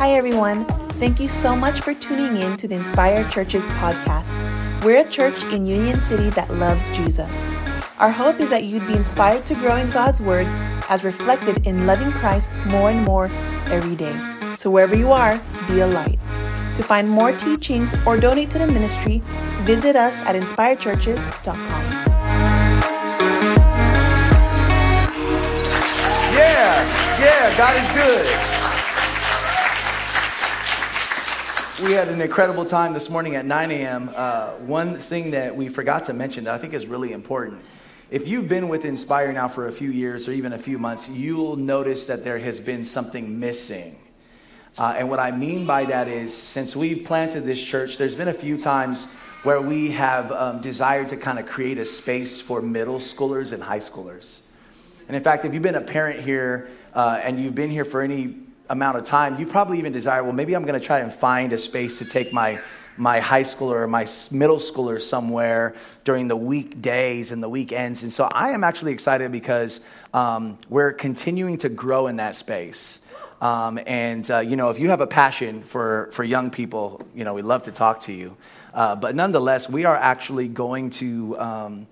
Hi, everyone. Thank you so much for tuning in to the Inspire Churches podcast. We're a church in Union City that loves Jesus. Our hope is that you'd be inspired to grow in God's Word as reflected in loving Christ more and more every day. So, wherever you are, be a light. To find more teachings or donate to the ministry, visit us at inspirechurches.com. Yeah, yeah, God is good. We had an incredible time this morning at 9 a.m. Uh, one thing that we forgot to mention that I think is really important. If you've been with Inspire now for a few years or even a few months, you'll notice that there has been something missing. Uh, and what I mean by that is, since we planted this church, there's been a few times where we have um, desired to kind of create a space for middle schoolers and high schoolers. And in fact, if you've been a parent here uh, and you've been here for any amount of time, you probably even desire, well, maybe I'm going to try and find a space to take my my high schooler or my middle schooler somewhere during the weekdays and the weekends. And so I am actually excited because um, we're continuing to grow in that space. Um, and, uh, you know, if you have a passion for, for young people, you know, we'd love to talk to you. Uh, but nonetheless, we are actually going to. Um,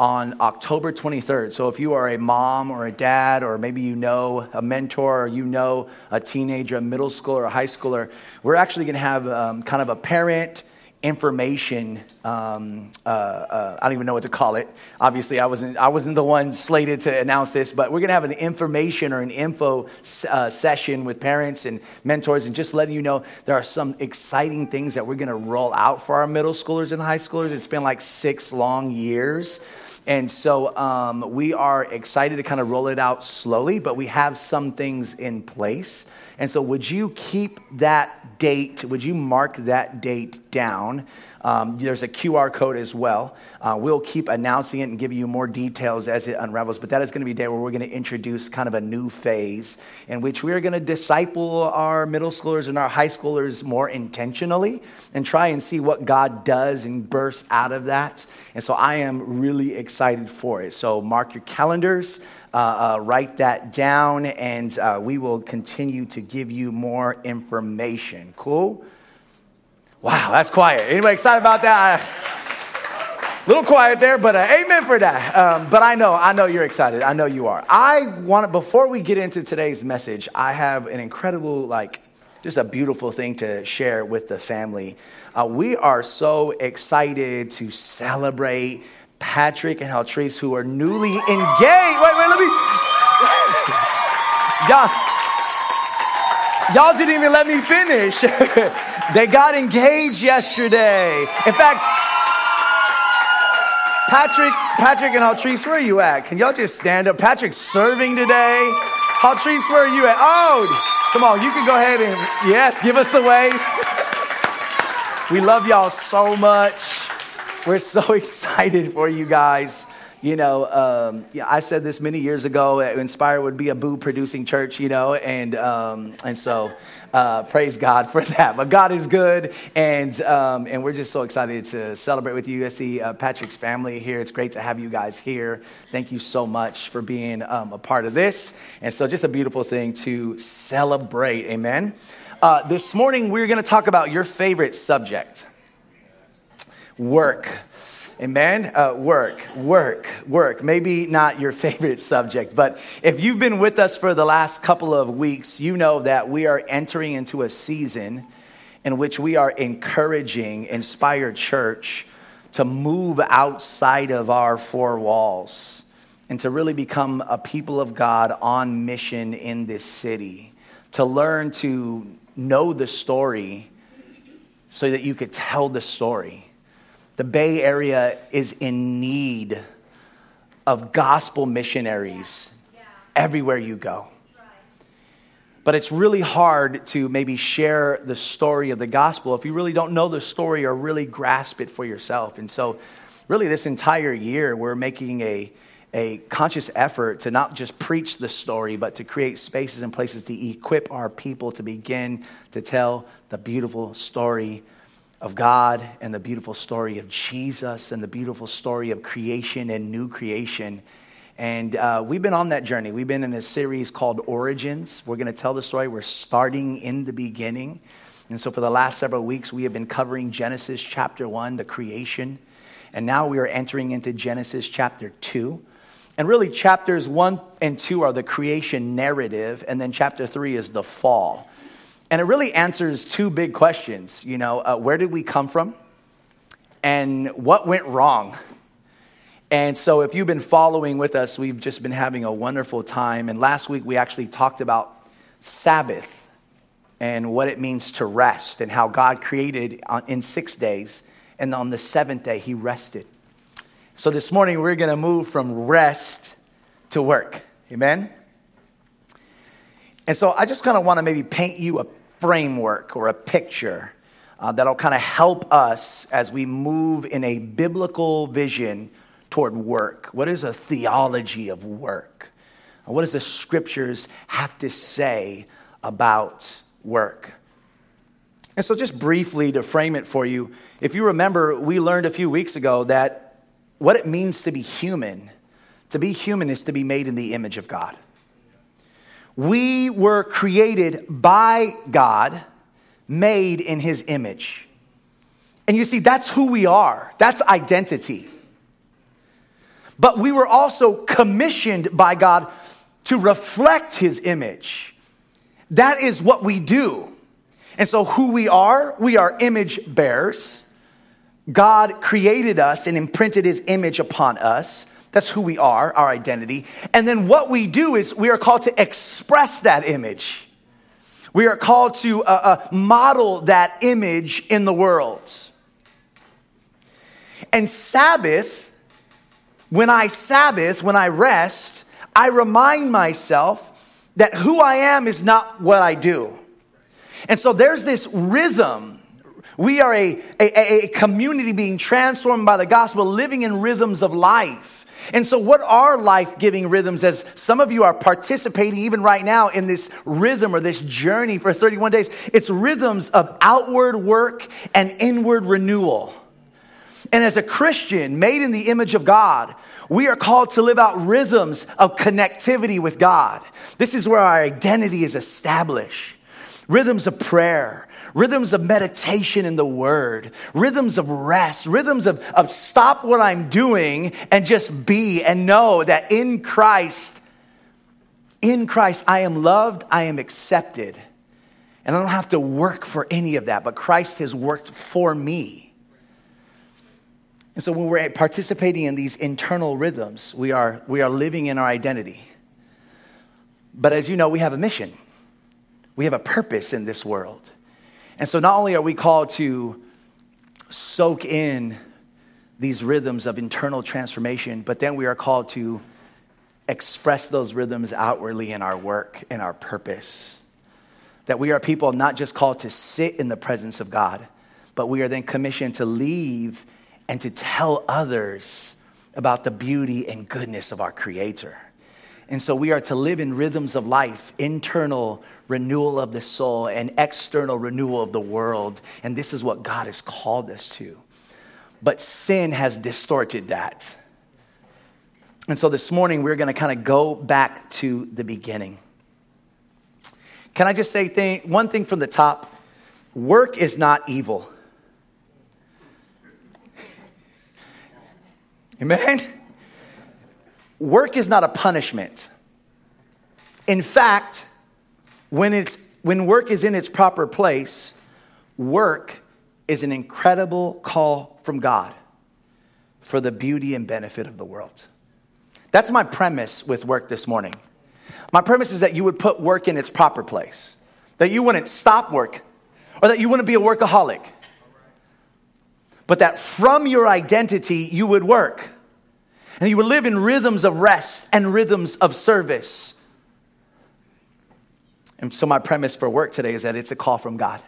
on October 23rd. So if you are a mom or a dad, or maybe you know a mentor, or you know a teenager, a middle schooler, a high schooler, we're actually going to have um, kind of a parent information. Um, uh, uh, I don't even know what to call it. Obviously, I wasn't. I wasn't the one slated to announce this, but we're going to have an information or an info uh, session with parents and mentors, and just letting you know there are some exciting things that we're going to roll out for our middle schoolers and high schoolers. It's been like six long years. And so um, we are excited to kind of roll it out slowly, but we have some things in place. And so, would you keep that date? Would you mark that date down? Um, there's a QR code as well. Uh, we'll keep announcing it and give you more details as it unravels, but that is going to be a day where we're going to introduce kind of a new phase in which we are going to disciple our middle schoolers and our high schoolers more intentionally and try and see what God does and bursts out of that. And so I am really excited for it. So mark your calendars. Uh, uh, write that down, and uh, we will continue to give you more information. Cool? Wow, that's quiet. Anybody excited about that? A little quiet there, but uh, amen for that. Um, but I know, I know you're excited. I know you are. I want to, before we get into today's message, I have an incredible, like, just a beautiful thing to share with the family. Uh, we are so excited to celebrate Patrick and Haltrice, who are newly engaged. Wait, wait, let me. y'all, y'all didn't even let me finish. they got engaged yesterday. In fact, Patrick, Patrick and Haltrice, where are you at? Can y'all just stand up? Patrick's serving today. Haltrice, where are you at? Oh, come on, you can go ahead and, yes, give us the way. we love y'all so much. We're so excited for you guys. You know, um, yeah, I said this many years ago. Inspire would be a boo producing church, you know, and um, and so uh, praise God for that. But God is good, and um, and we're just so excited to celebrate with you. I see uh, Patrick's family here. It's great to have you guys here. Thank you so much for being um, a part of this, and so just a beautiful thing to celebrate. Amen. Uh, this morning we're going to talk about your favorite subject work. Amen. Uh, work, work, work. Maybe not your favorite subject, but if you've been with us for the last couple of weeks, you know that we are entering into a season in which we are encouraging Inspired Church to move outside of our four walls and to really become a people of God on mission in this city, to learn to know the story so that you could tell the story the Bay Area is in need of gospel missionaries everywhere you go. But it's really hard to maybe share the story of the gospel if you really don't know the story or really grasp it for yourself. And so, really, this entire year, we're making a, a conscious effort to not just preach the story, but to create spaces and places to equip our people to begin to tell the beautiful story of God and the beautiful story of Jesus and the beautiful story of creation and new creation. And uh, we've been on that journey. We've been in a series called Origins. We're going to tell the story. We're starting in the beginning. And so, for the last several weeks, we have been covering Genesis chapter one, the creation. And now we are entering into Genesis chapter two. And really, chapters one and two are the creation narrative, and then chapter three is the fall. And it really answers two big questions. You know, uh, where did we come from? And what went wrong? And so, if you've been following with us, we've just been having a wonderful time. And last week, we actually talked about Sabbath and what it means to rest and how God created in six days. And on the seventh day, He rested. So, this morning, we're going to move from rest to work. Amen? And so, I just kind of want to maybe paint you a framework or a picture uh, that'll kind of help us as we move in a biblical vision toward work? What is a theology of work? What does the scriptures have to say about work? And so, just briefly to frame it for you, if you remember, we learned a few weeks ago that what it means to be human, to be human is to be made in the image of God. We were created by God, made in his image. And you see, that's who we are, that's identity but we were also commissioned by God to reflect his image. That is what we do. And so, who we are, we are image bearers. God created us and imprinted his image upon us. That's who we are, our identity. And then what we do is we are called to express that image. We are called to uh, uh, model that image in the world. And Sabbath when I Sabbath, when I rest, I remind myself that who I am is not what I do. And so there's this rhythm. We are a, a, a community being transformed by the gospel, living in rhythms of life. And so, what are life giving rhythms? As some of you are participating even right now in this rhythm or this journey for 31 days, it's rhythms of outward work and inward renewal. And as a Christian made in the image of God, we are called to live out rhythms of connectivity with God. This is where our identity is established. Rhythms of prayer, rhythms of meditation in the word, rhythms of rest, rhythms of, of stop what I'm doing and just be and know that in Christ, in Christ, I am loved, I am accepted. And I don't have to work for any of that, but Christ has worked for me. And so when we're participating in these internal rhythms, we are, we are living in our identity. But as you know, we have a mission, we have a purpose in this world. And so not only are we called to soak in these rhythms of internal transformation, but then we are called to express those rhythms outwardly in our work, in our purpose. That we are people not just called to sit in the presence of God, but we are then commissioned to leave and to tell others about the beauty and goodness of our Creator. And so we are to live in rhythms of life, internal renewal of the soul and external renewal of the world. And this is what God has called us to. But sin has distorted that. And so this morning we're going to kind of go back to the beginning. Can I just say thing, one thing from the top? Work is not evil. Amen? Work is not a punishment. In fact, when, it's, when work is in its proper place, work is an incredible call from God for the beauty and benefit of the world. That's my premise with work this morning. My premise is that you would put work in its proper place, that you wouldn't stop work, or that you wouldn't be a workaholic but that from your identity you would work. And you would live in rhythms of rest and rhythms of service. And so, my premise for work today is that it's a call from God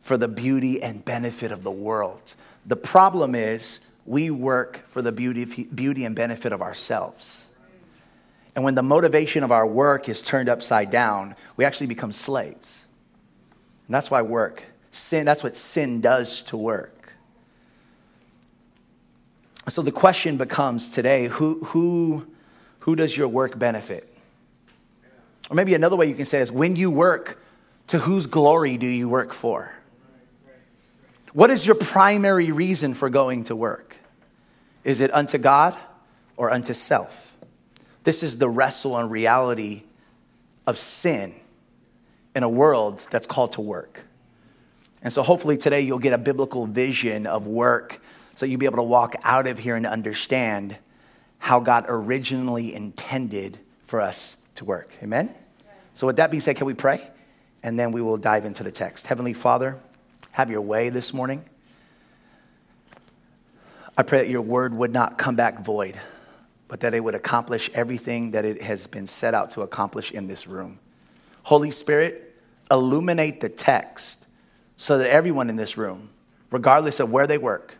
for the beauty and benefit of the world. The problem is, we work for the beauty, beauty and benefit of ourselves. And when the motivation of our work is turned upside down, we actually become slaves. And that's why work, sin, that's what sin does to work. So the question becomes today who, who, who does your work benefit? Or maybe another way you can say is when you work, to whose glory do you work for? What is your primary reason for going to work? Is it unto God or unto self? This is the wrestle and reality of sin in a world that's called to work. And so hopefully today you'll get a biblical vision of work so you'll be able to walk out of here and understand how God originally intended for us to work. Amen? So, with that being said, can we pray? And then we will dive into the text. Heavenly Father, have your way this morning. I pray that your word would not come back void, but that it would accomplish everything that it has been set out to accomplish in this room. Holy Spirit, illuminate the text so that everyone in this room, regardless of where they work,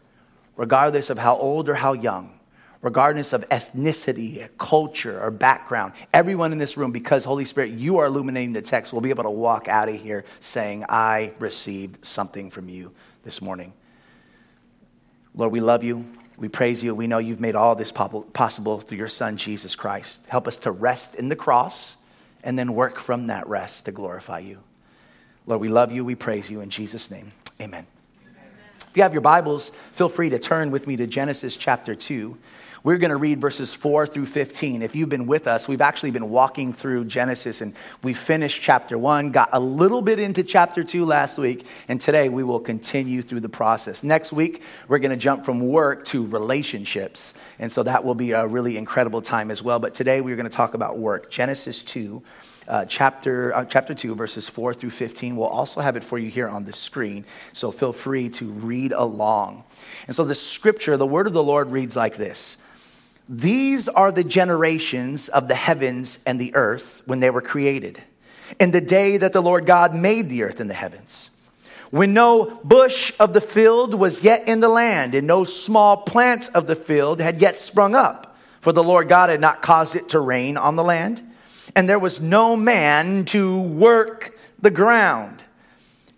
regardless of how old or how young, regardless of ethnicity, culture, or background, everyone in this room, because Holy Spirit, you are illuminating the text, will be able to walk out of here saying, I received something from you this morning. Lord, we love you. We praise you. We know you've made all this possible through your Son, Jesus Christ. Help us to rest in the cross and then work from that rest to glorify you. Lord, we love you. We praise you. In Jesus' name, amen. If you have your Bibles, feel free to turn with me to Genesis chapter 2. We're going to read verses 4 through 15. If you've been with us, we've actually been walking through Genesis and we finished chapter 1, got a little bit into chapter 2 last week, and today we will continue through the process. Next week, we're going to jump from work to relationships, and so that will be a really incredible time as well. But today we're going to talk about work. Genesis 2. Uh, chapter, uh, chapter 2, verses 4 through 15. We'll also have it for you here on the screen, so feel free to read along. And so the scripture, the word of the Lord reads like this these are the generations of the heavens and the earth when they were created, in the day that the Lord God made the earth and the heavens. When no bush of the field was yet in the land, and no small plant of the field had yet sprung up, for the Lord God had not caused it to rain on the land, and there was no man to work the ground.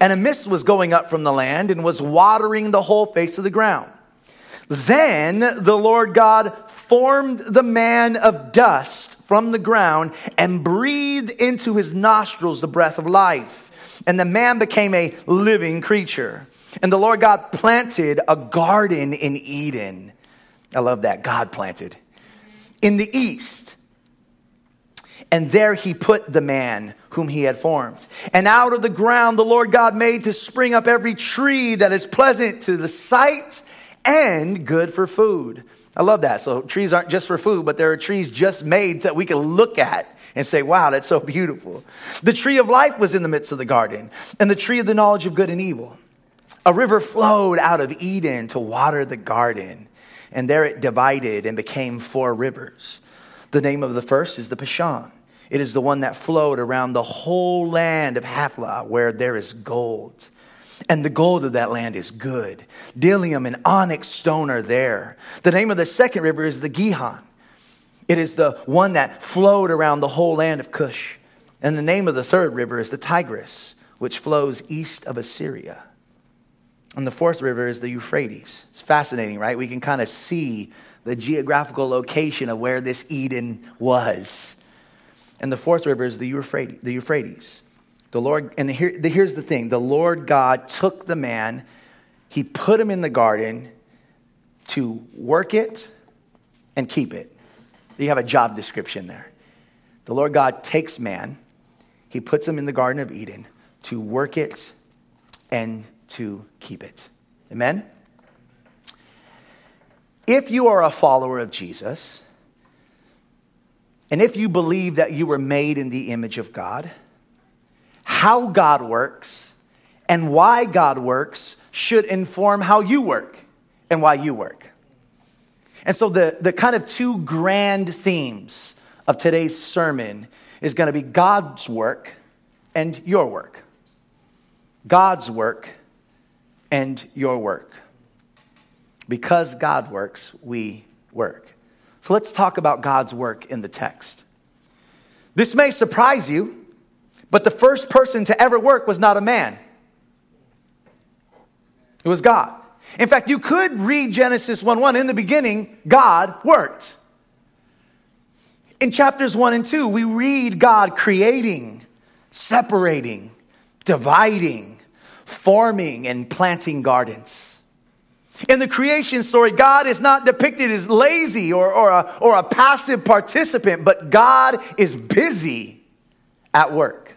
And a mist was going up from the land and was watering the whole face of the ground. Then the Lord God formed the man of dust from the ground and breathed into his nostrils the breath of life. And the man became a living creature. And the Lord God planted a garden in Eden. I love that. God planted in the east. And there he put the man whom he had formed. And out of the ground the Lord God made to spring up every tree that is pleasant to the sight and good for food. I love that. So trees aren't just for food, but there are trees just made that we can look at and say, wow, that's so beautiful. The tree of life was in the midst of the garden, and the tree of the knowledge of good and evil. A river flowed out of Eden to water the garden, and there it divided and became four rivers. The name of the first is the Pishon. It is the one that flowed around the whole land of Havilah, where there is gold and the gold of that land is good. Bdellium and onyx stone are there. The name of the second river is the Gihon. It is the one that flowed around the whole land of Cush. And the name of the third river is the Tigris, which flows east of Assyria. And the fourth river is the Euphrates. It's fascinating, right? We can kind of see the geographical location of where this Eden was. And the fourth river is the Euphrates. The Euphrates. The Lord, and here, here's the thing the Lord God took the man, he put him in the garden to work it and keep it. You have a job description there. The Lord God takes man, he puts him in the Garden of Eden to work it and to keep it. Amen? If you are a follower of Jesus, and if you believe that you were made in the image of God, how God works and why God works should inform how you work and why you work. And so, the, the kind of two grand themes of today's sermon is going to be God's work and your work. God's work and your work. Because God works, we work. So let's talk about God's work in the text. This may surprise you but the first person to ever work was not a man, it was God. In fact, you could read Genesis 1 1. In the beginning, God worked. In chapters 1 and 2, we read God creating, separating, dividing, forming, and planting gardens. In the creation story, God is not depicted as lazy or, or, a, or a passive participant, but God is busy at work.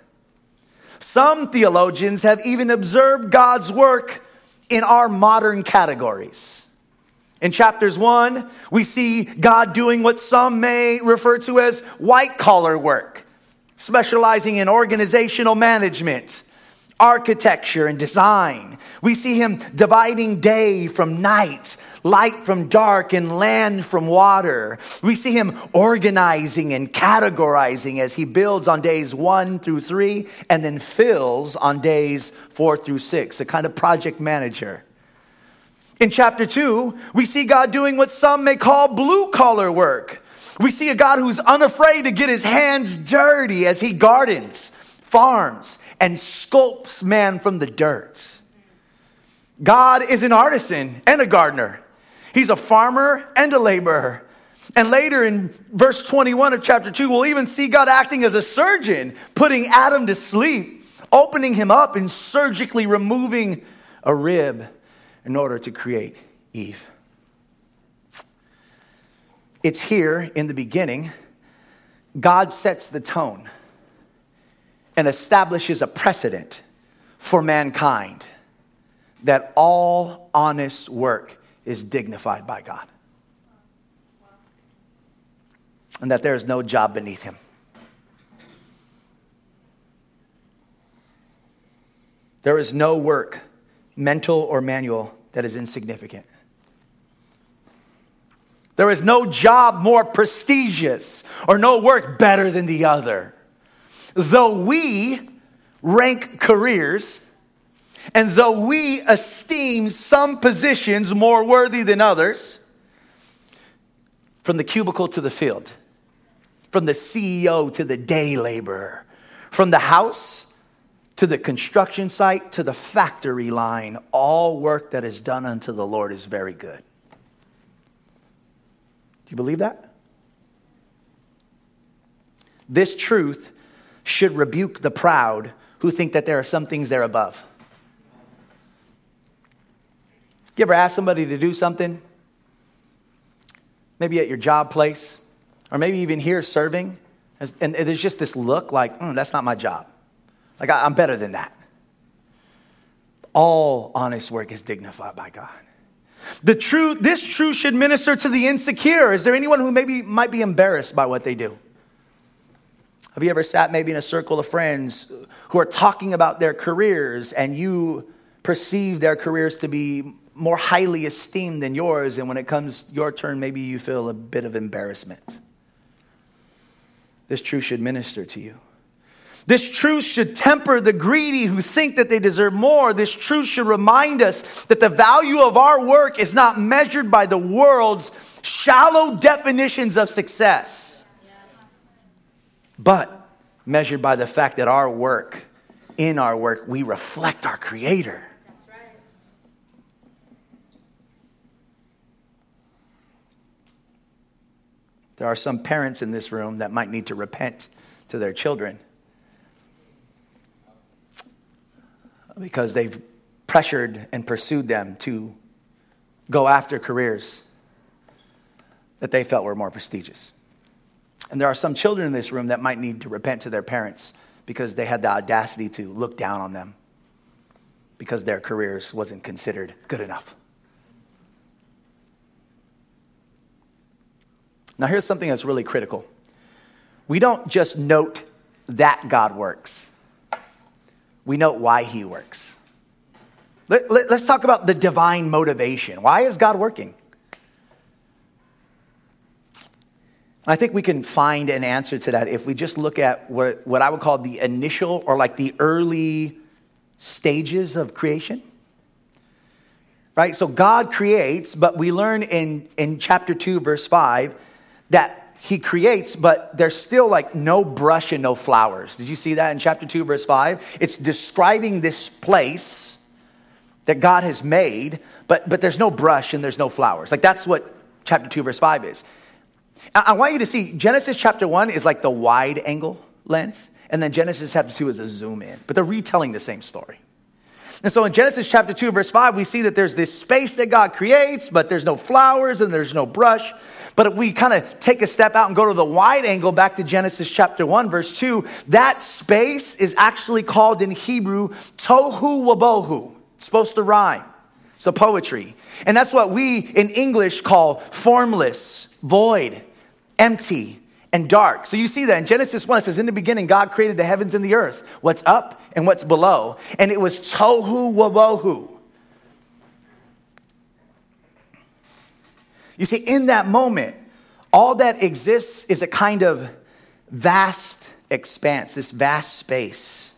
Some theologians have even observed God's work in our modern categories. In chapters one, we see God doing what some may refer to as white collar work, specializing in organizational management, architecture, and design. We see him dividing day from night, light from dark, and land from water. We see him organizing and categorizing as he builds on days one through three and then fills on days four through six, a kind of project manager. In chapter 2, we see God doing what some may call blue collar work. We see a God who's unafraid to get his hands dirty as he gardens, farms, and sculpts man from the dirt. God is an artisan and a gardener. He's a farmer and a laborer. And later in verse 21 of chapter 2, we'll even see God acting as a surgeon, putting Adam to sleep, opening him up, and surgically removing a rib in order to create Eve. It's here in the beginning, God sets the tone and establishes a precedent for mankind that all honest work is dignified by God. And that there is no job beneath him. There is no work mental or manual, that is insignificant. There is no job more prestigious or no work better than the other. Though we rank careers, and though we esteem some positions more worthy than others, from the cubicle to the field, from the CEO to the day laborer, from the house to the construction site, to the factory line, all work that is done unto the Lord is very good. Do you believe that? This truth should rebuke the proud who think that there are some things they're above. You ever ask somebody to do something? Maybe at your job place, or maybe even here serving, and there's just this look like, mm, that's not my job. Like, I'm better than that. All honest work is dignified by God. The truth, this truth should minister to the insecure. Is there anyone who maybe might be embarrassed by what they do? Have you ever sat maybe in a circle of friends who are talking about their careers and you perceive their careers to be more highly esteemed than yours, and when it comes your turn, maybe you feel a bit of embarrassment? This truth should minister to you. This truth should temper the greedy who think that they deserve more. This truth should remind us that the value of our work is not measured by the world's shallow definitions of success, but measured by the fact that our work, in our work, we reflect our Creator. There are some parents in this room that might need to repent to their children because they've pressured and pursued them to go after careers that they felt were more prestigious. And there are some children in this room that might need to repent to their parents because they had the audacity to look down on them because their careers wasn't considered good enough. Now, here's something that's really critical. We don't just note that God works we note why he works. Let, us let, talk about the divine motivation. Why is God working? I think we can find an answer to that if we just look at what, what I would call the initial or like the early stages of creation. Right? So God creates, but we learn in, in chapter 2, verse 5, that he creates, but there's still like no brush and no flowers. Did you see that in chapter 2, verse 5? It's describing this place that God has made, but, but there's no brush and there's no flowers. Like that's what chapter 2, verse 5 is. I, want you to see Genesis chapter 1 is like the wide angle lens, and then Genesis chapter 2 is a zoom in, but they're retelling the same story. And so in Genesis chapter 2, verse 5, we see that there's this space that God creates, but there's no flowers and there's no brush. But if we kind of take a step out and go to the wide angle back to Genesis chapter 1, verse 2, that space is actually called in Hebrew tohu wabohu. It's supposed to rhyme. So poetry. And that's what we in English call formless, void, empty, and dark. So you see that in Genesis 1, it says, In the beginning, God created the heavens and the earth, what's up and what's below. And it was tohu wabohu. You see, in that moment, all that exists is a kind of vast expanse, this vast space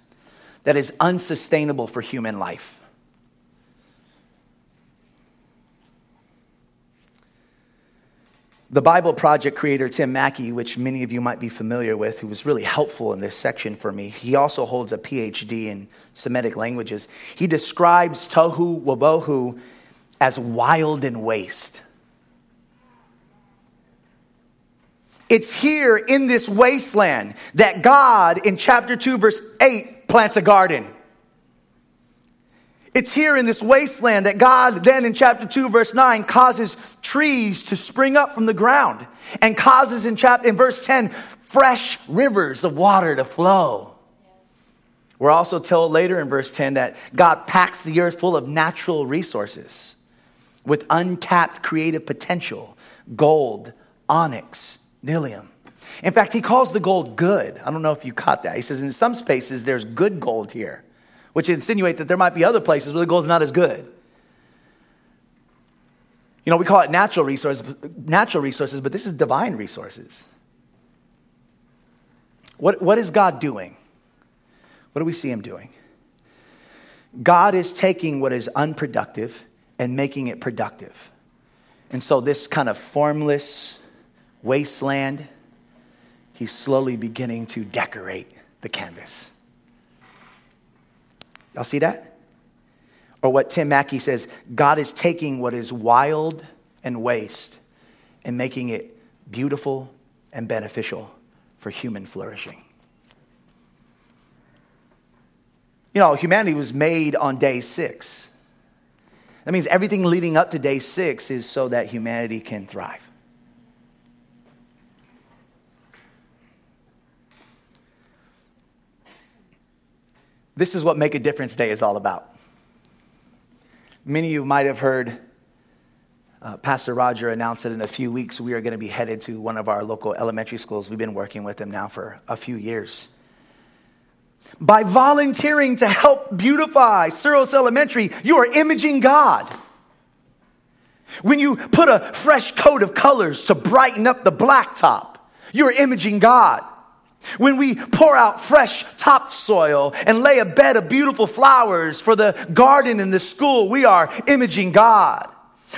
that is unsustainable for human life. The Bible Project creator Tim Mackie, which many of you might be familiar with, who was really helpful in this section for me, he also holds a PhD in Semitic languages. He describes tohu wabohu as wild and waste. It's here in this wasteland that God, in chapter 2, verse 8, plants a garden. It's here in this wasteland that God, then in chapter 2, verse 9, causes trees to spring up from the ground and causes in, chapter, in verse 10 fresh rivers of water to flow. We're also told later in verse 10 that God packs the earth full of natural resources with untapped creative potential gold, onyx, Bdellium. In fact, he calls the gold good. I don't know if you caught that. He says in some spaces there's good gold here, which insinuate that there might be other places where the gold's not as good. You know, we call it natural resources, natural resources, but this is divine resources. What, what is God doing? What do we see him doing? God is taking what is unproductive and making it productive. And so, this kind of formless, wasteland, he's slowly beginning to decorate the canvas. Y'all see that? Or what Tim Mackie says God is taking what is wild and waste and making it beautiful and beneficial for human flourishing. You know, humanity was made on day six. That means everything leading up to day six is so that humanity can thrive. This is what Make a Difference Day is all about. Many of you might have heard uh, Pastor Roger announce that in a few weeks we are going to be headed to one of our local elementary schools. We've been working with them now for a few years. By volunteering to help beautify Syros Elementary, you are imaging God. When you put a fresh coat of colors to brighten up the blacktop, you're imaging God. When we pour out fresh topsoil and lay a bed of beautiful flowers for the garden in the school, we are imaging God.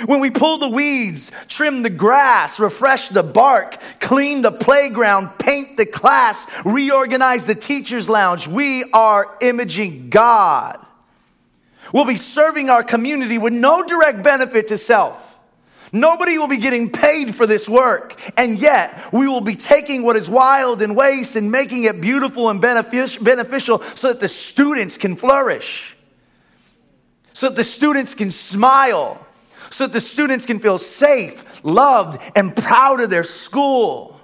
When we pull the weeds, trim the grass, refresh the bark, clean the playground, paint the class, reorganize the teacher's lounge, we are imaging God. We'll be serving our community with no direct benefit to self. Nobody will be getting paid for this work. And yet, we will be taking what is wild and waste and making it beautiful and beneficial so that the students can flourish, so that the students can smile, so that the students can feel safe, loved, and proud of their school.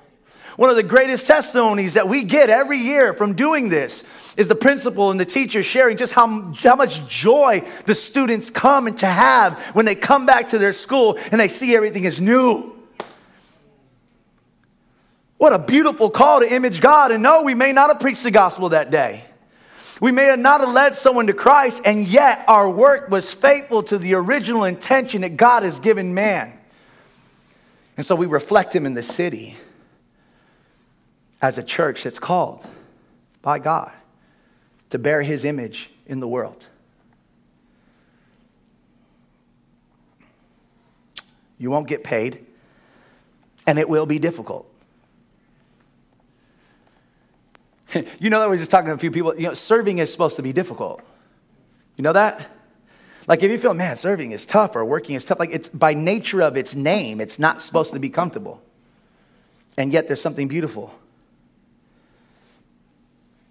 One of the greatest testimonies that we get every year from doing this is the principal and the teacher sharing just how, how much joy the students come to have when they come back to their school and they see everything is new. What a beautiful call to image God. And no, we may not have preached the gospel that day. We may have not have led someone to Christ, and yet our work was faithful to the original intention that God has given man. And so we reflect him in the city as a church that's called by God to bear his image in the world. You won't get paid, and it will be difficult. you know that we are just talking to a few people. You know, serving is supposed to be difficult. You know that? Like if you feel, man, serving is tough or working is tough, like it's by nature of its name, it's not supposed to be comfortable. And yet there's something beautiful.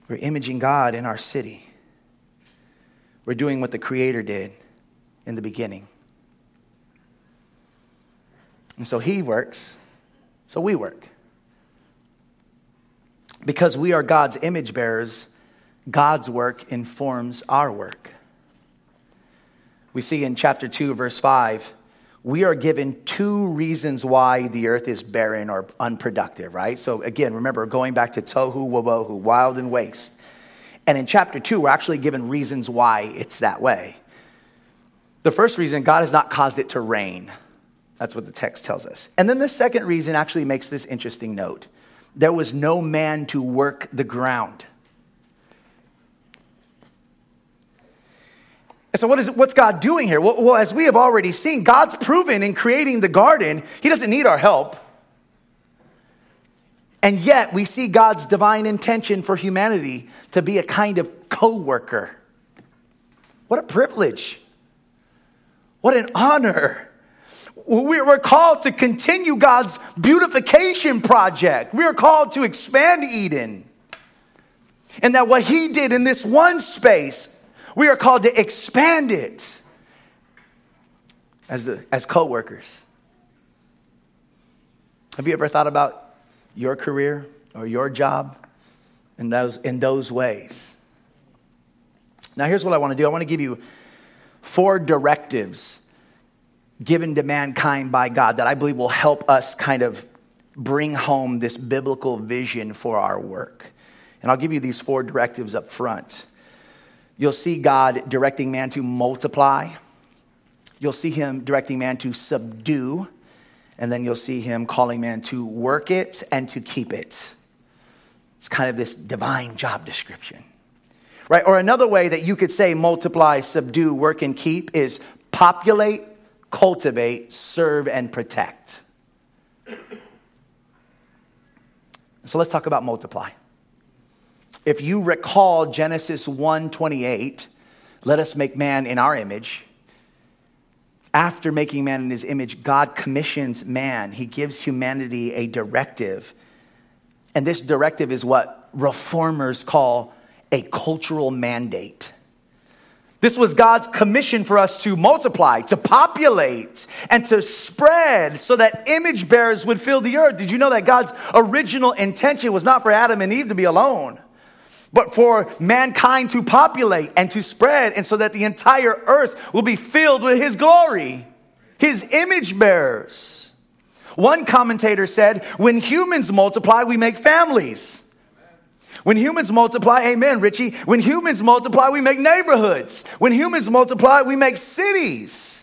We're imaging God in our city. We're doing what the Creator did in the beginning. And so He works, so we work. Because we are God's image bearers, God's work informs our work. We see in chapter 2, verse 5, we are given two reasons why the earth is barren or unproductive, right? So again, remember going back to tohu wabohu, wild and waste. And in chapter 2, we're actually given reasons why it's that way. The first reason, God has not caused it to rain. That's what the text tells us. And then the second reason actually makes this interesting note there was no man to work the ground. And so, what is, what's God doing here? Well, well, as we have already seen, God's proven in creating the garden, He doesn't need our help. And yet, we see God's divine intention for humanity to be a kind of co worker. What a privilege! What an honor! We're called to continue God's beautification project. We are called to expand Eden. And that what He did in this one space, we are called to expand it as, the, as co workers. Have you ever thought about your career or your job in those, in those ways? Now, here's what I want to do I want to give you four directives given to mankind by God that I believe will help us kind of bring home this biblical vision for our work. And I'll give you these four directives up front. You'll see God directing man to multiply. You'll see him directing man to subdue. And then you'll see him calling man to work it and to keep it. It's kind of this divine job description. Right? Or another way that you could say multiply, subdue, work, and keep is populate, cultivate, serve, and protect. So let's talk about multiply. If you recall Genesis 1:28, let us make man in our image. After making man in his image, God commissions man. He gives humanity a directive. And this directive is what reformers call a cultural mandate. This was God's commission for us to multiply, to populate, and to spread so that image bearers would fill the earth. Did you know that God's original intention was not for Adam and Eve to be alone, but for mankind to populate and to spread, and so that the entire earth will be filled with His glory, His image bearers? One commentator said, When humans multiply, we make families. When humans multiply, amen, Richie. When humans multiply, we make neighborhoods. When humans multiply, we make cities.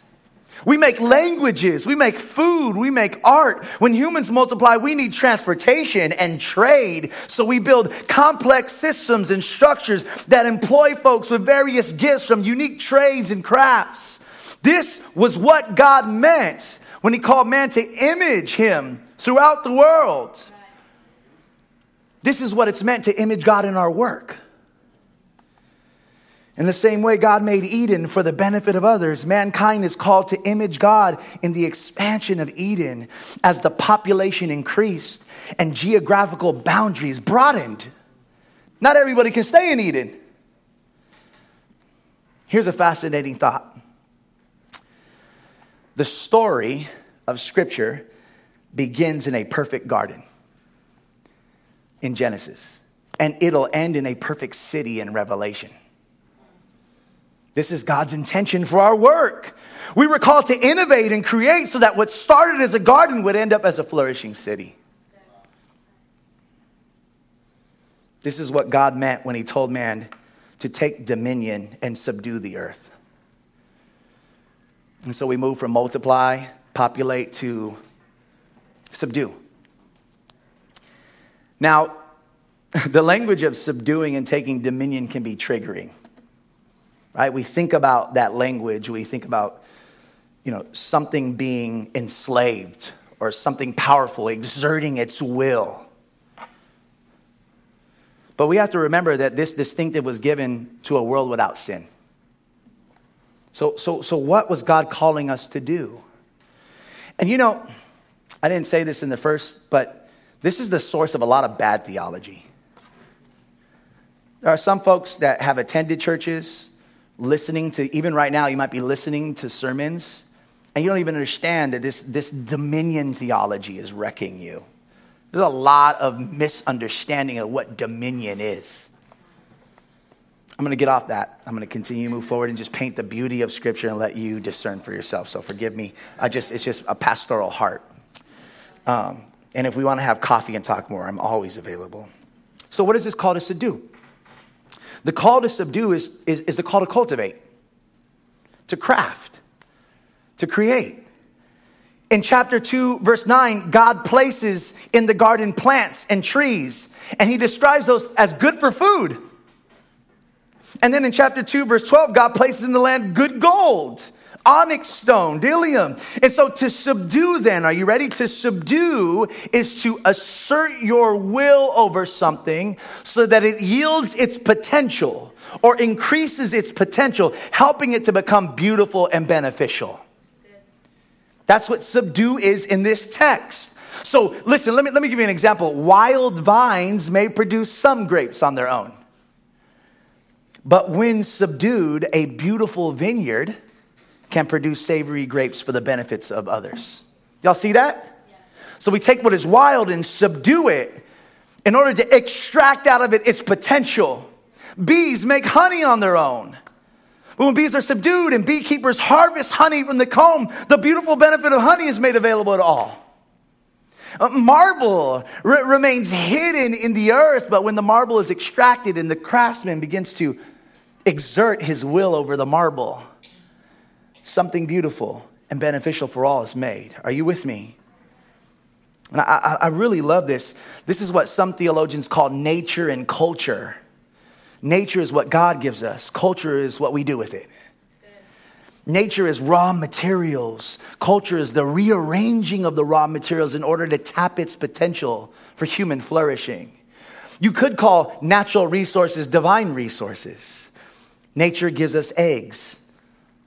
We make languages. We make food. We make art. When humans multiply, we need transportation and trade. So we build complex systems and structures that employ folks with various gifts from unique trades and crafts. This was what God meant when He called man to image Him throughout the world. This is what it's meant to image God in our work. In the same way God made Eden for the benefit of others, mankind is called to image God in the expansion of Eden as the population increased and geographical boundaries broadened. Not everybody can stay in Eden. Here's a fascinating thought the story of Scripture begins in a perfect garden in Genesis, and it'll end in a perfect city in Revelation. This is God's intention for our work. We were called to innovate and create so that what started as a garden would end up as a flourishing city. This is what God meant when He told man to take dominion and subdue the earth. And so we move from multiply, populate to subdue. Now, the language of subduing and taking dominion can be triggering. Right? We think about that language, we think about you know, something being enslaved or something powerful exerting its will. But we have to remember that this distinctive was given to a world without sin. So, so, so what was God calling us to do? And you know, I didn't say this in the first, but this is the source of a lot of bad theology. There are some folks that have attended churches, listening to, even right now, you might be listening to sermons, and you don't even understand that this, this dominion theology is wrecking you. There's a lot of misunderstanding of what dominion is. I'm going to get off that. I'm going to continue to move forward and just paint the beauty of Scripture and let you discern for yourself. So forgive me. I just it's just a pastoral heart. Um, and if we want to have coffee and talk more, I'm always available. So what does this call us to do? The call to subdue is, is, is the call to cultivate, to craft, to create. In chapter 2, verse 9, God places in the garden plants and trees, and he describes those as good for food. And then in chapter 2, verse 12, God places in the land good gold, onyx stone, bdellium. And so to subdue, then, are you ready? To subdue is to assert your will over something so that it yields its potential or increases its potential, helping it to become beautiful and beneficial. That's what subdue is in this text. So listen, let me, let me give you an example. Wild vines may produce some grapes on their own. But when subdued, a beautiful vineyard can produce savory grapes for the benefits of others. Y'all see that? So we take what is wild and subdue it in order to extract out of it its potential. Bees make honey on their own. But when bees are subdued and beekeepers harvest honey from the comb, the beautiful benefit of honey is made available to all. Uh, marble remains hidden in the earth, but when the marble is extracted and the craftsman begins to exert his will over the marble, something beautiful and beneficial for all is made. Are you with me? And I, I, really love this. This is what some theologians call nature and culture. Nature is what God gives us, culture is what we do with it. Nature is raw materials. Culture is the rearranging of the raw materials in order to tap its potential for human flourishing. You could call natural resources divine resources. Nature gives us eggs,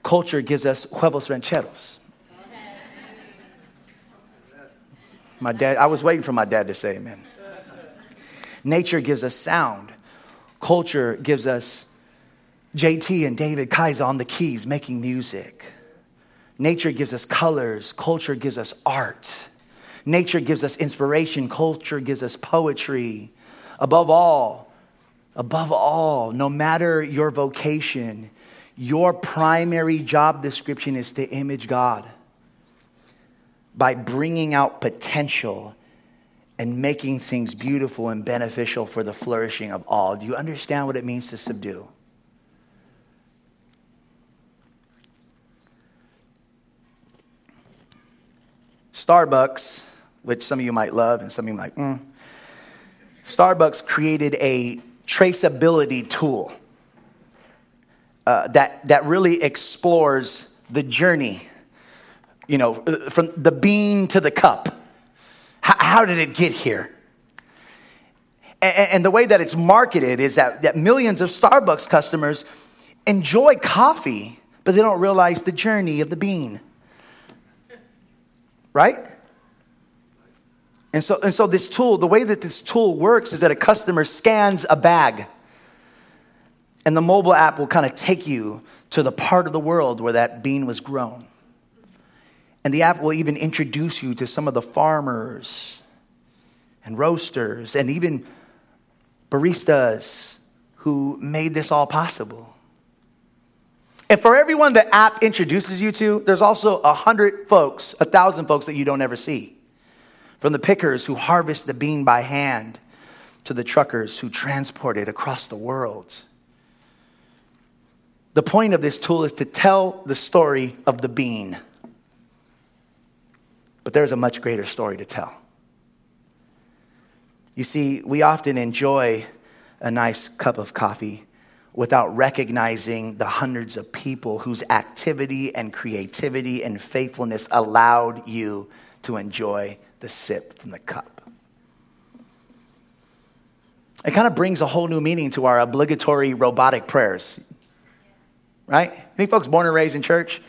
culture gives us huevos rancheros. My dad, I was waiting for my dad to say amen. Nature gives us sound. Culture gives us JT and David Kaiser on the keys making music. Nature gives us colors. Culture gives us art. Nature gives us inspiration. Culture gives us poetry. Above all, Above all, no matter your vocation, your primary job description is to image God by bringing out potential and making things beautiful and beneficial for the flourishing of all. Do you understand what it means to subdue? Starbucks, which some of you might love and some of you might, mm. Starbucks created a traceability tool uh, that, that really explores the journey, you know, uh, from the bean to the cup. How, how did it get here? And, and the way that it's marketed is that, that millions of Starbucks customers enjoy coffee, but they don't realize the journey of the bean. Right? And so, and so this tool, the way that this tool works is that a customer scans a bag. And the mobile app will kind of take you to the part of the world where that bean was grown. And the app will even introduce you to some of the farmers and roasters and even baristas who made this all possible. And for everyone the app introduces you to, there's also a hundred folks, a thousand folks that you don't ever see. From the pickers who harvest the bean by hand to the truckers who transport it across the world. The point of this tool is to tell the story of the bean. But there's a much greater story to tell. You see, we often enjoy a nice cup of coffee without recognizing the hundreds of people whose activity and creativity and faithfulness allowed you to enjoy the sip from the cup. It kind of brings a whole new meaning to our obligatory robotic prayers. Right? Any folks born and raised in church?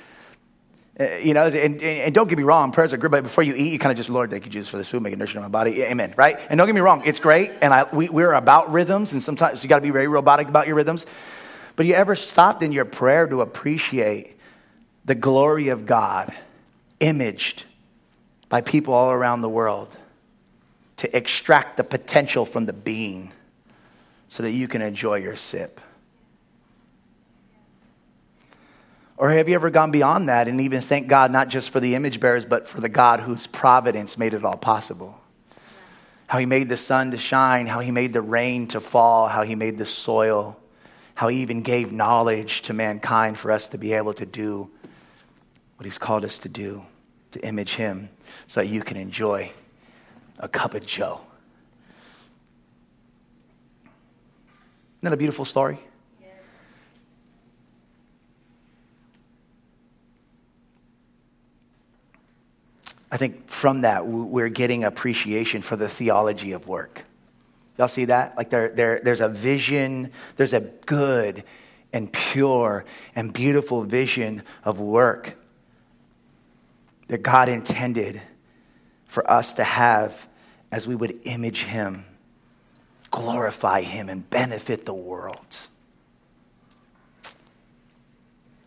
Uh, you know, and, and, don't get me wrong, prayers are good, but before you eat, you kind of just, Lord, thank you, Jesus, for this food, making nourishment in my body. Amen, right? And don't get me wrong, it's great, and I, we, we're about rhythms, and sometimes you got to be very robotic about your rhythms. But you ever stopped in your prayer to appreciate the glory of God imaged by people all around the world to extract the potential from the being so that you can enjoy your sip? Or have you ever gone beyond that and even thank God not just for the image bearers, but for the God whose providence made it all possible? How he made the sun to shine, how he made the rain to fall, how he made the soil, how he even gave knowledge to mankind for us to be able to do what he's called us to do, to image him, so that you can enjoy a cup of joe. Isn't that a beautiful story? I think from that, we're getting appreciation for the theology of work. Y'all see that? Like there, there, there's a vision, there's a good and pure and beautiful vision of work that God intended for us to have as we would image Him, glorify Him, and benefit the world.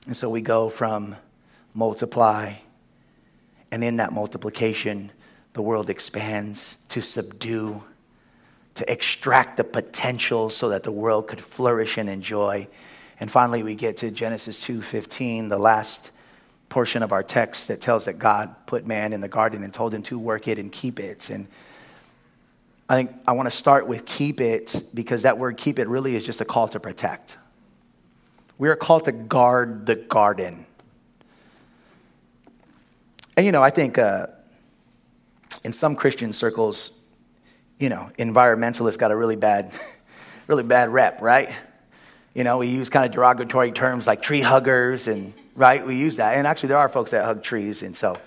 And so we go from multiply and in that multiplication, the world expands to subdue, to extract the potential so that the world could flourish and enjoy. And finally, we get to Genesis 2:15, the last portion of our text that tells that God put man in the garden and told him to work it and keep it. And I think I want to start with keep it because that word keep it really is just a call to protect. We are called to guard the garden. And you know, I think uh, in some Christian circles, you know, environmentalists got a really bad, really bad rep, right? You know, we use kind of derogatory terms like tree huggers, and right, we use that. And actually, there are folks that hug trees, and so.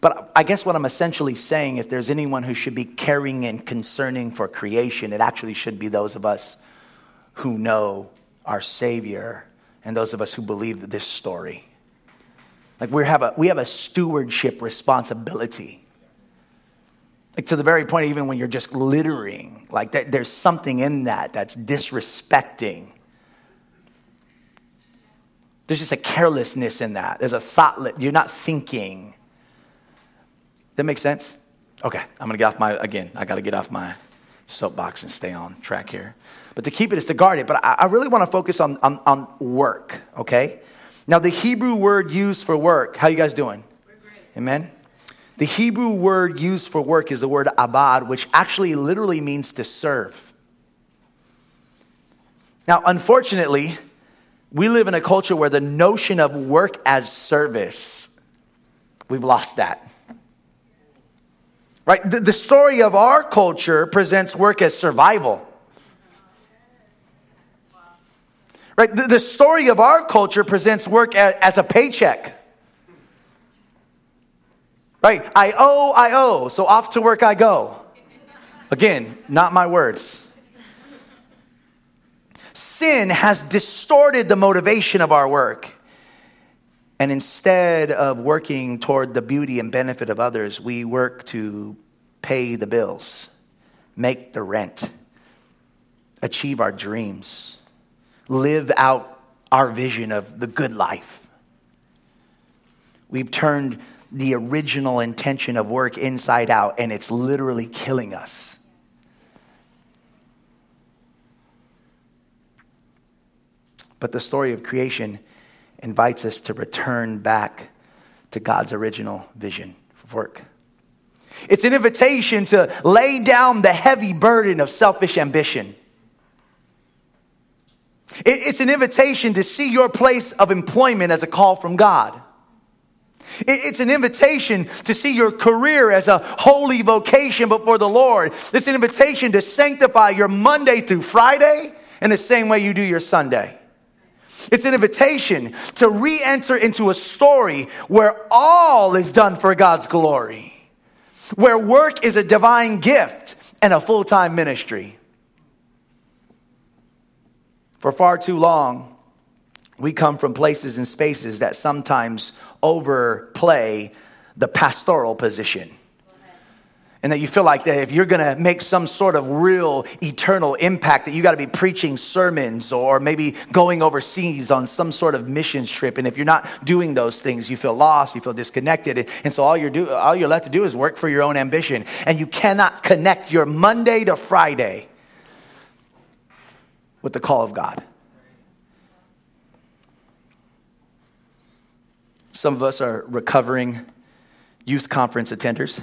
But I guess what I'm essentially saying, if there's anyone who should be caring and concerning for creation, it actually should be those of us who know our Savior and those of us who believe this story. Like we have a, we have a stewardship responsibility. Like to the very point, even when you're just littering, like that, there's something in that that's disrespecting. There's just a carelessness in that. There's a thought, you're not thinking. That makes sense? Okay, I'm gonna get off my, again, I gotta get off my soapbox and stay on track here. But to keep it is to guard it. But I, I really wanna focus on, on, on work, okay? Now, the Hebrew word used for work, how you guys doing? Amen. The Hebrew word used for work is the word abad, which actually literally means to serve. Now, unfortunately, we live in a culture where the notion of work as service, we've lost that. Right? The, the story of our culture presents work as survival. Right? The, the story of our culture presents work as, as a paycheck. Right? I owe, I owe, so off to work I go. Again, not my words. Sin has distorted the motivation of our work. And instead of working toward the beauty and benefit of others, we work to pay the bills, make the rent, achieve our dreams live out our vision of the good life. We've turned the original intention of work inside out, and it's literally killing us. But the story of creation invites us to return back to God's original vision for work. It's an invitation to lay down the heavy burden of selfish ambition it's an invitation to see your place of employment as a call from God. It's an invitation to see your career as a holy vocation before the Lord. It's an invitation to sanctify your Monday through Friday in the same way you do your Sunday. It's an invitation to re enter into a story where all is done for God's glory, where work is a divine gift and a full time ministry. For far too long, we come from places and spaces that sometimes overplay the pastoral position. And that you feel like that if you're to make some sort of real eternal impact that you got to be preaching sermons or maybe going overseas on some sort of missions trip. And if you're not doing those things you feel lost you feel disconnected. And so all you're do all you're left to do is work for your own ambition. And you cannot connect your monday to friday with the call of god some of us are recovering youth conference attenders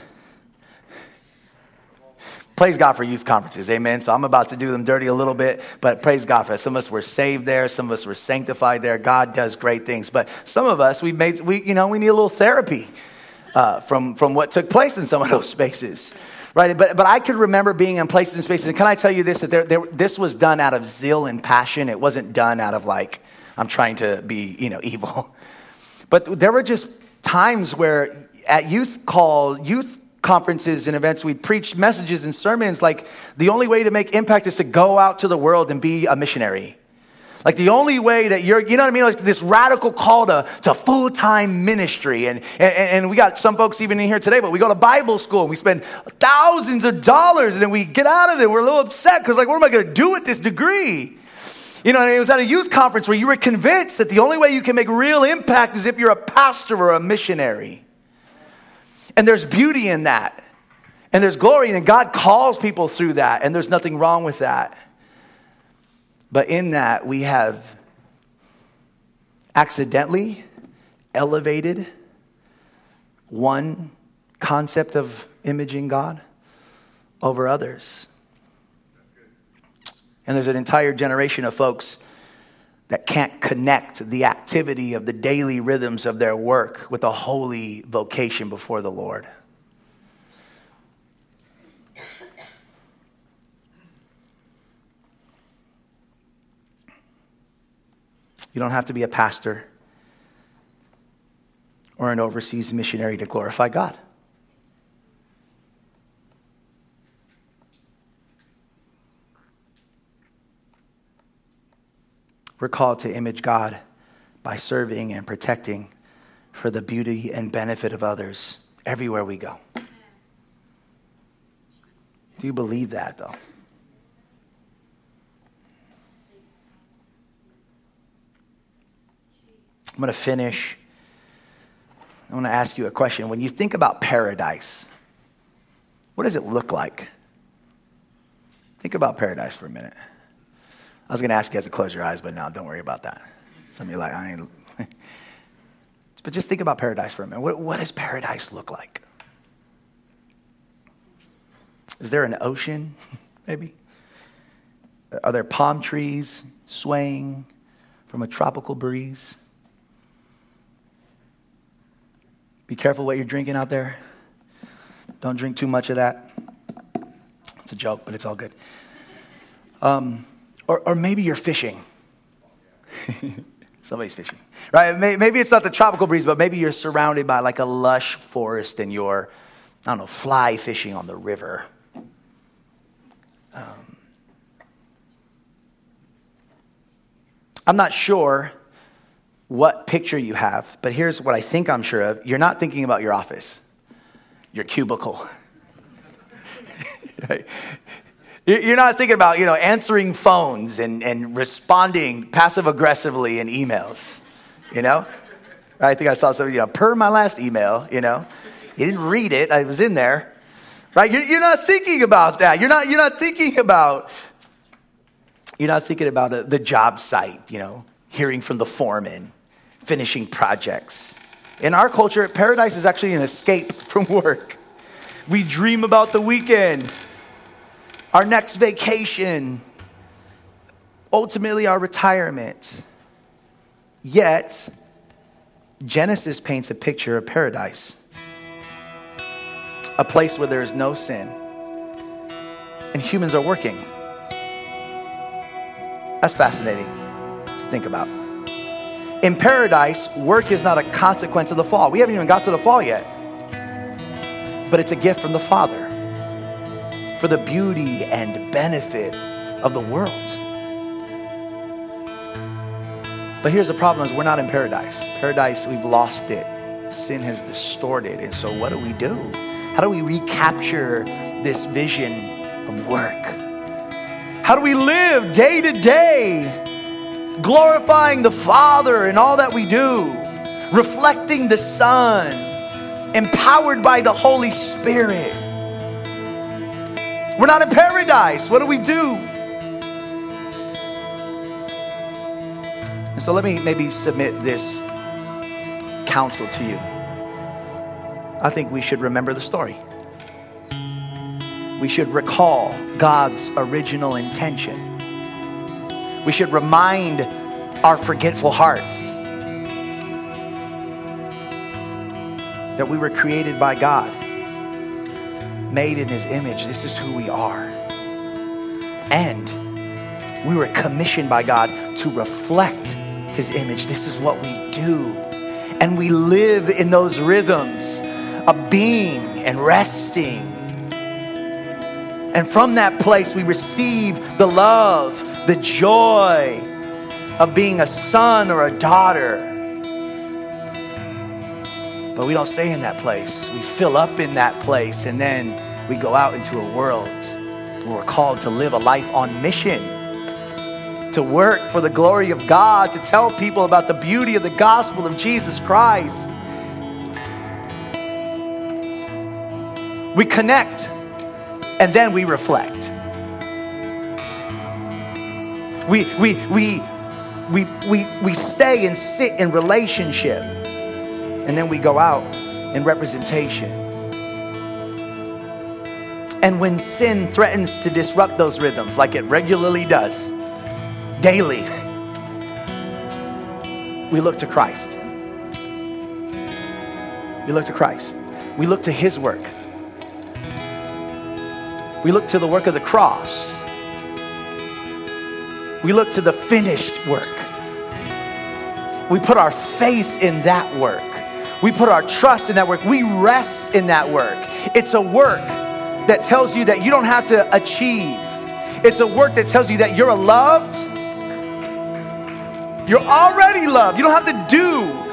praise God for youth conferences, amen. So I'm about to do them dirty a little bit, but praise God for. Some of us were saved there, some of us were sanctified there. God does great things, but some of us we made we you know we need a little therapy uh, from from what took place in some of those spaces. Right, but, but I could remember being in places and spaces. And can I tell you this? That there, there, this was done out of zeal and passion. It wasn't done out of like, I'm trying to be, you know, evil. But there were just times where at youth call, youth conferences and events, we preached messages and sermons like the only way to make impact is to go out to the world and be a missionary. Like the only way that you're, you know what I mean? Like this radical call to, to full time ministry. And, and, and we got some folks even in here today, but we go to Bible school and we spend thousands of dollars and then we get out of it. We're a little upset because, like, what am I going to do with this degree? You know, it was at a youth conference where you were convinced that the only way you can make real impact is if you're a pastor or a missionary. And there's beauty in that. And there's glory, and God calls people through that, and there's nothing wrong with that. But in that, we have accidentally elevated one concept of imaging God over others. And there's an entire generation of folks that can't connect the activity of the daily rhythms of their work with a holy vocation before the Lord. You don't have to be a pastor or an overseas missionary to glorify God. We're called to image God by serving and protecting for the beauty and benefit of others everywhere we go. Do you believe that, though? I'm going to finish. I want to ask you a question. When you think about paradise, what does it look like? Think about paradise for a minute. I was going to ask you guys to close your eyes, but now don't worry about that. Some of you like, I ain't. but just think about paradise for a minute. What, what does paradise look like? Is there an ocean, maybe? Are there palm trees swaying from a tropical breeze? Be careful what you're drinking out there. Don't drink too much of that. It's a joke, but it's all good. Um, or, or maybe you're fishing. Somebody's fishing, right? Maybe it's not the tropical breeze, but maybe you're surrounded by like a lush forest and you're, I don't know, fly fishing on the river. Um, I'm not sure what picture you have, but here's what I think I'm sure of. You're not thinking about your office, your cubicle. You're not thinking about, you know, answering phones and, and responding passive aggressively in emails, you know? I think I saw something, you know, per my last email, you know? You didn't read it, I was in there, right? You're, you're not thinking about that. You're not, you're not thinking about, you're not thinking about the job site, you know, hearing from the foreman, finishing projects. In our culture, paradise is actually an escape from work. We dream about the weekend our next vacation, ultimately our retirement. Yet, Genesis paints a picture of paradise a place where there is no sin and humans are working. That's fascinating to think about. In paradise, work is not a consequence of the fall. We haven't even got to the fall yet, but it's a gift from the Father for the beauty and benefit of the world. But here's the problem is we're not in paradise. Paradise, we've lost it. Sin has distorted. And so what do we do? How do we recapture this vision of work? How do we live day to day, glorifying the Father in all that we do, reflecting the Son, empowered by the Holy Spirit? We're not in paradise. What do we do? And so let me maybe submit this counsel to you. I think we should remember the story. We should recall God's original intention. We should remind our forgetful hearts that we were created by God, made in His image. This is who we are. And we were commissioned by God to reflect His image. This is what we do. And we live in those rhythms of being and resting and from that place, we receive the love, the joy of being a son or a daughter. But we don't stay in that place. We fill up in that place, and then we go out into a world where we're called to live a life on mission, to work for the glory of God, to tell people about the beauty of the gospel of Jesus Christ. We connect and then we reflect. We, we, we, we, we, we stay and sit in relationship, and then we go out in representation. And when sin threatens to disrupt those rhythms, like it regularly does, daily, we look to Christ. We look to Christ. We look to His work. We look to the work of the cross. We look to the finished work. We put our faith in that work. We put our trust in that work. We rest in that work. It's a work that tells you that you don't have to achieve. It's a work that tells you that you're loved. You're already loved. You don't have to do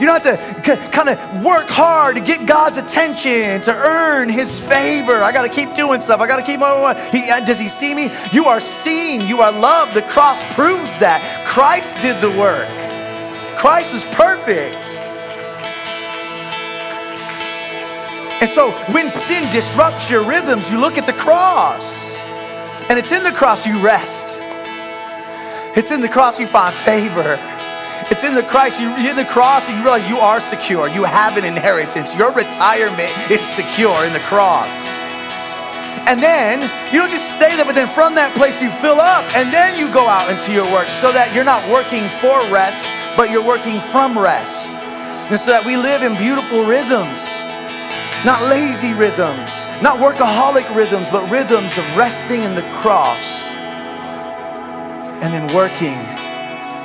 you don't have to kind of work hard to get God's attention, to earn His favor. I got to keep doing stuff. I got to keep moving. He, uh, does He see me? You are seen. You are loved. The cross proves that. Christ did the work. Christ is perfect. And so when sin disrupts your rhythms, you look at the cross. And it's in the cross you rest. It's in the cross you find favor. It's in the Christ, you in the cross, and you realize you are secure. You have an inheritance. Your retirement is secure in the cross. And then you don't just stay there, but then from that place you fill up, and then you go out into your work so that you're not working for rest, but you're working from rest. And so that we live in beautiful rhythms, not lazy rhythms, not workaholic rhythms, but rhythms of resting in the cross and then working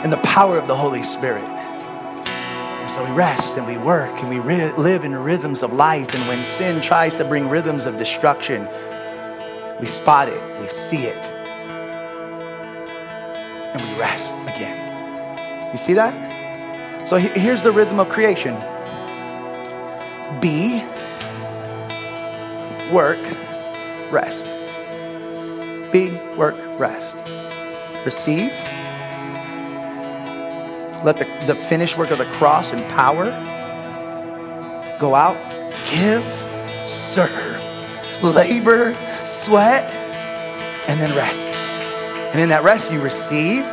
in the power of the Holy Spirit. And so we rest and we work and we re- live in rhythms of life. And when sin tries to bring rhythms of destruction, we spot it, we see it, and we rest again. You see that? So here's the rhythm of creation be, work, rest. Be, work, rest. Receive let the, the finished work of the cross and power go out, give, serve, labor, sweat, and then rest. And in that rest, you receive.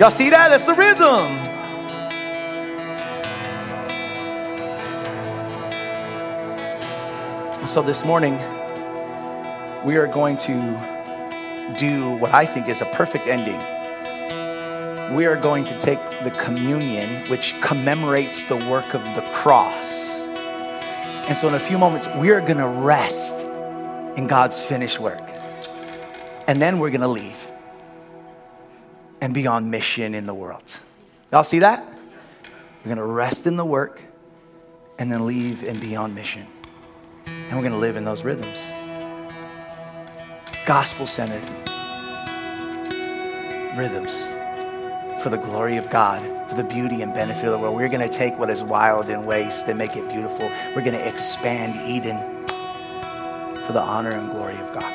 Y'all see that? That's the rhythm. So this morning, we are going to do what I think is a perfect ending we are going to take the communion, which commemorates the work of the cross. And so, in a few moments, we are going to rest in God's finished work. And then we're going to leave and be on mission in the world. Y'all see that? We're going to rest in the work and then leave and be on mission. And we're going to live in those rhythms. Gospel centered rhythms for the glory of God, for the beauty and benefit of the world. We're going to take what is wild and waste and make it beautiful. We're going to expand Eden for the honor and glory of God.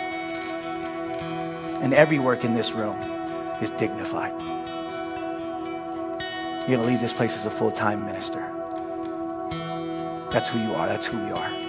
And every work in this room is dignified. You're going to leave this place as a full time minister. That's who you are. That's who we are.